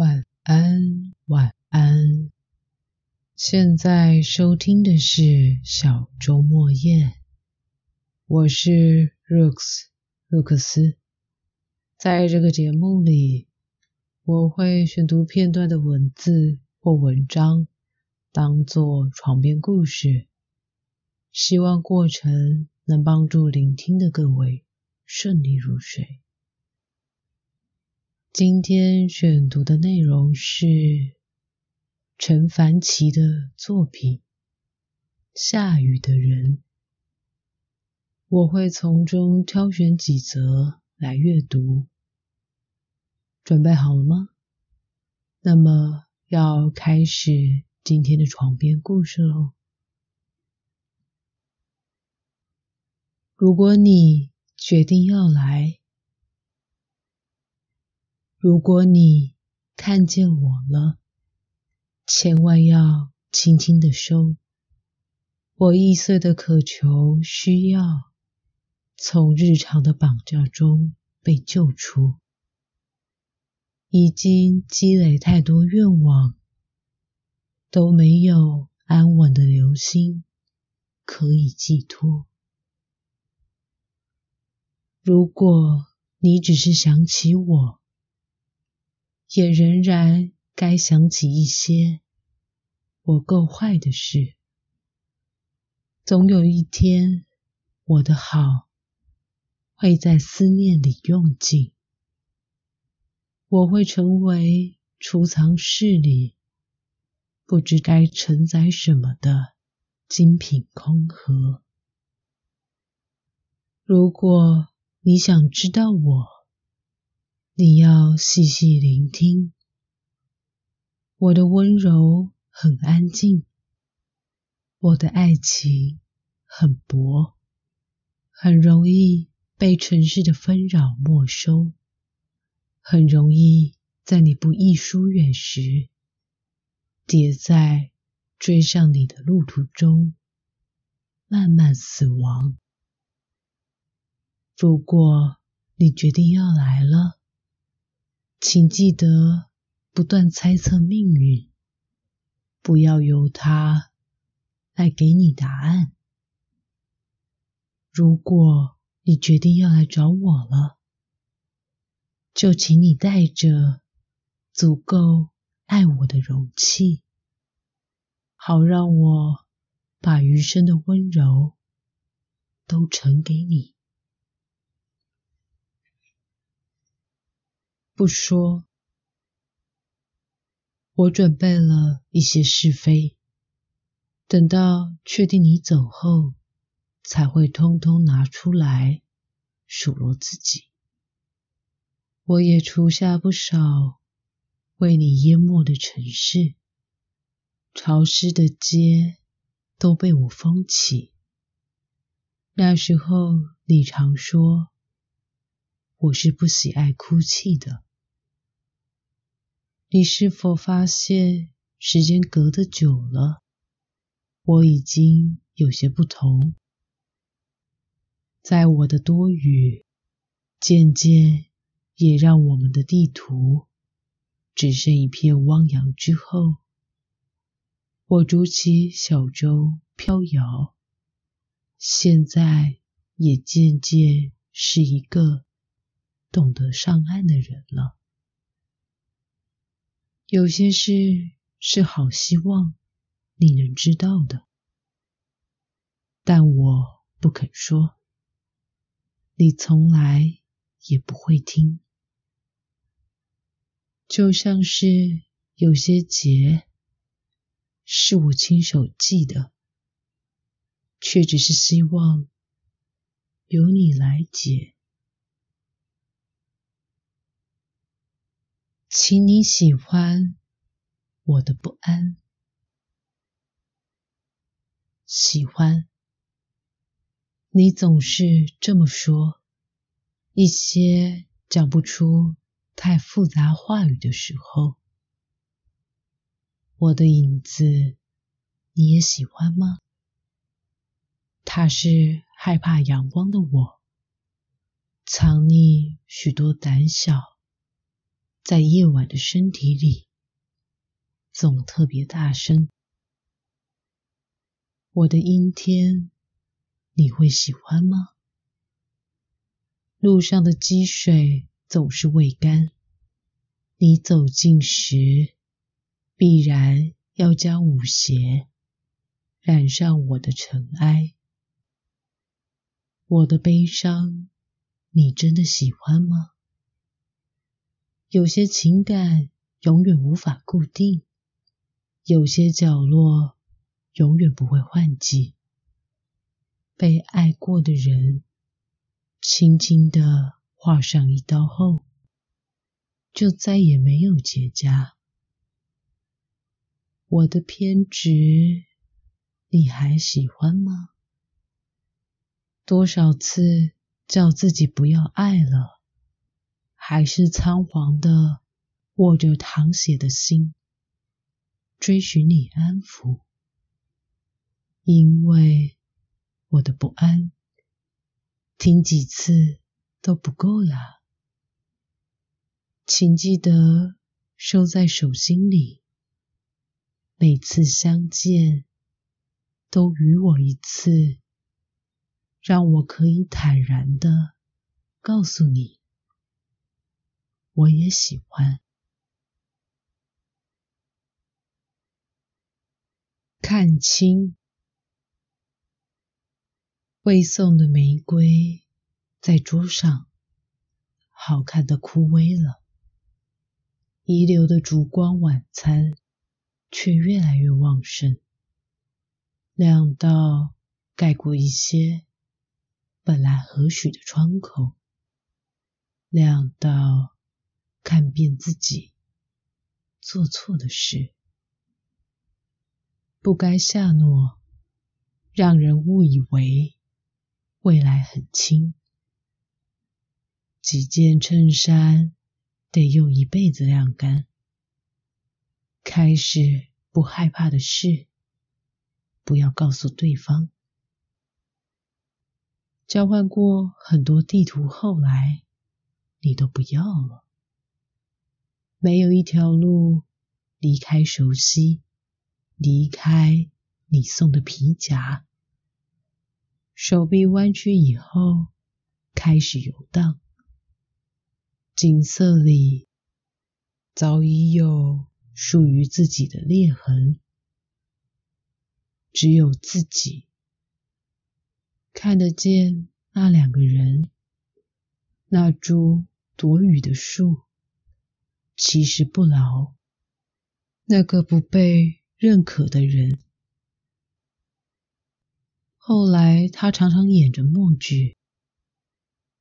晚安，晚安。现在收听的是小周末夜，我是 Rooks 卢克斯。在这个节目里，我会选读片段的文字或文章，当做床边故事，希望过程能帮助聆听的各位顺利入睡。今天选读的内容是陈凡奇的作品《下雨的人》，我会从中挑选几则来阅读。准备好了吗？那么要开始今天的床边故事喽。如果你决定要来。如果你看见我了，千万要轻轻的收。我易碎的渴求，需要从日常的绑架中被救出。已经积累太多愿望，都没有安稳的流星可以寄托。如果你只是想起我。也仍然该想起一些我够坏的事。总有一天，我的好会在思念里用尽。我会成为储藏室里不知该承载什么的精品空盒。如果你想知道我，你要细细聆听，我的温柔很安静，我的爱情很薄，很容易被城市的纷扰没收，很容易在你不易疏远时，跌在追上你的路途中，慢慢死亡。如果你决定要来了。请记得不断猜测命运，不要由它来给你答案。如果你决定要来找我了，就请你带着足够爱我的容器，好让我把余生的温柔都呈给你。不说，我准备了一些是非，等到确定你走后，才会通通拿出来数落自己。我也除下不少为你淹没的城市，潮湿的街都被我封起。那时候你常说，我是不喜爱哭泣的。你是否发现，时间隔得久了，我已经有些不同？在我的多雨渐渐也让我们的地图只剩一片汪洋之后，我筑起小舟飘摇，现在也渐渐是一个懂得上岸的人了。有些事是好希望你能知道的，但我不肯说，你从来也不会听。就像是有些结是我亲手系的，却只是希望由你来解。请你喜欢我的不安，喜欢你总是这么说。一些讲不出太复杂话语的时候，我的影子你也喜欢吗？他是害怕阳光的我，藏匿许多胆小。在夜晚的身体里，总特别大声。我的阴天，你会喜欢吗？路上的积水总是未干，你走近时，必然要将舞鞋染上我的尘埃。我的悲伤，你真的喜欢吗？有些情感永远无法固定，有些角落永远不会换季。被爱过的人，轻轻的划上一刀后，就再也没有结痂。我的偏执，你还喜欢吗？多少次叫自己不要爱了？还是仓皇的握着淌血的心，追寻你安抚，因为我的不安，听几次都不够呀。请记得收在手心里，每次相见都与我一次，让我可以坦然的告诉你。我也喜欢看清未送的玫瑰在桌上，好看的枯萎了。遗留的烛光晚餐却越来越旺盛，亮到盖过一些本来合许的窗口，亮到。看遍自己做错的事，不该下诺，让人误以为未来很轻。几件衬衫得用一辈子晾干。开始不害怕的事，不要告诉对方。交换过很多地图，后来你都不要了。没有一条路离开熟悉，离开你送的皮夹。手臂弯曲以后，开始游荡。景色里早已有属于自己的裂痕，只有自己看得见那两个人，那株躲雨的树。其实不牢，那个不被认可的人。后来他常常演着默剧，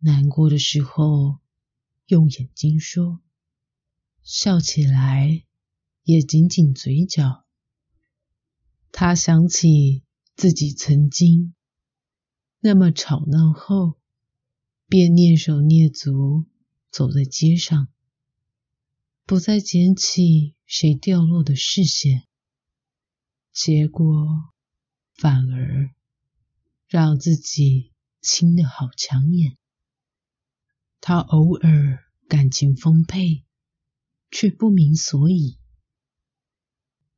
难过的时候用眼睛说，笑起来也紧紧嘴角。他想起自己曾经那么吵闹后，便蹑手蹑足走在街上。不再捡起谁掉落的视线，结果反而让自己亲的好抢眼。他偶尔感情丰沛，却不明所以，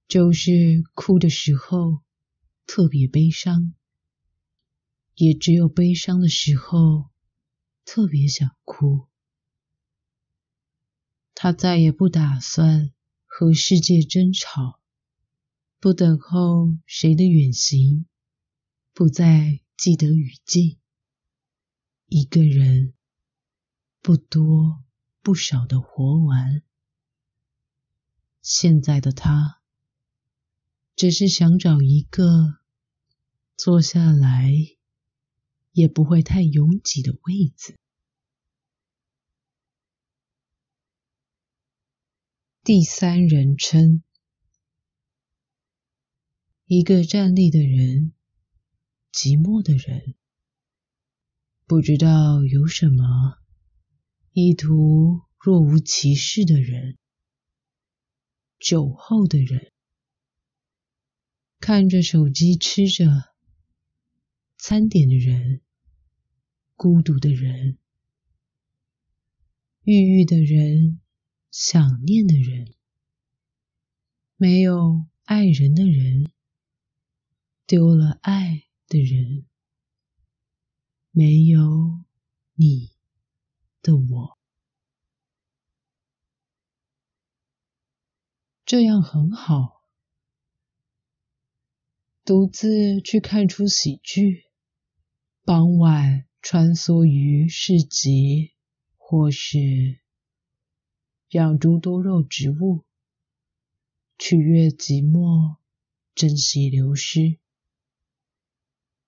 就是哭的时候特别悲伤，也只有悲伤的时候特别想哭。他再也不打算和世界争吵，不等候谁的远行，不再记得雨季，一个人不多不少的活完。现在的他，只是想找一个坐下来也不会太拥挤的位子。第三人称，一个站立的人，寂寞的人，不知道有什么，意图若无其事的人，酒后的人，看着手机吃着餐点的人，孤独的人，郁郁的人。想念的人，没有爱人的人，丢了爱的人，没有你的我，这样很好。独自去看出喜剧，傍晚穿梭于市集，或是。养诸多肉植物，取悦寂寞，珍惜流失。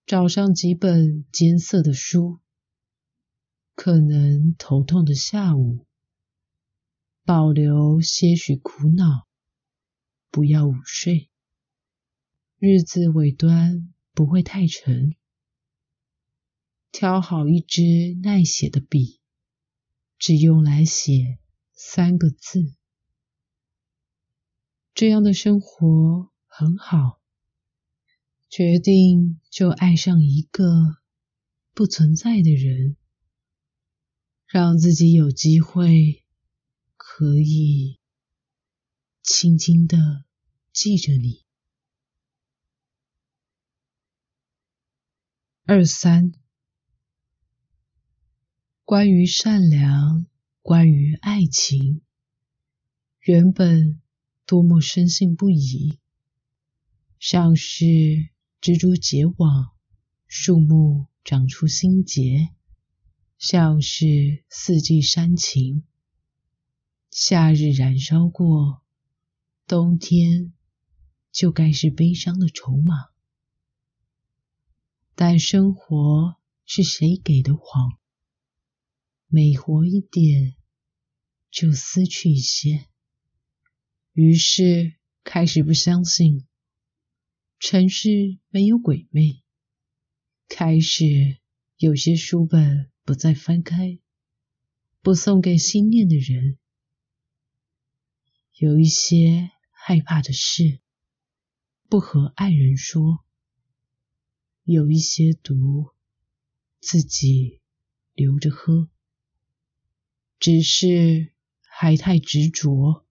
找上几本艰涩的书，可能头痛的下午，保留些许苦恼，不要午睡。日子尾端不会太沉，挑好一支耐写的笔，只用来写。三个字，这样的生活很好。决定就爱上一个不存在的人，让自己有机会可以轻轻的记着你。二三，关于善良。关于爱情，原本多么深信不疑，像是蜘蛛结网，树木长出新结；像是四季煽情，夏日燃烧过，冬天就该是悲伤的筹码。但生活是谁给的谎？每活一点。就失去一些，于是开始不相信城市没有鬼魅，开始有些书本不再翻开，不送给心念的人，有一些害怕的事不和爱人说，有一些毒自己留着喝，只是。还太执着，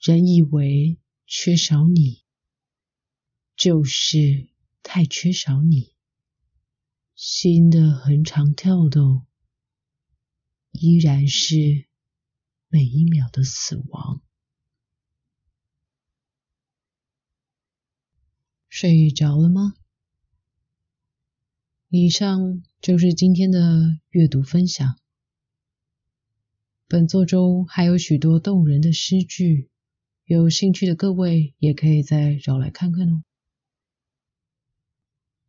人以为缺少你，就是太缺少你。心的恒常跳动，依然是每一秒的死亡。睡着了吗？以上就是今天的阅读分享。本作中还有许多动人的诗句，有兴趣的各位也可以再找来看看哦。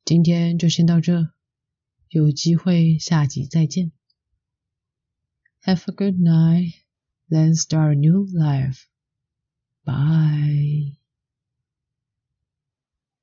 今天就先到这，有机会下集再见。Have a good night, then start a new life. Bye.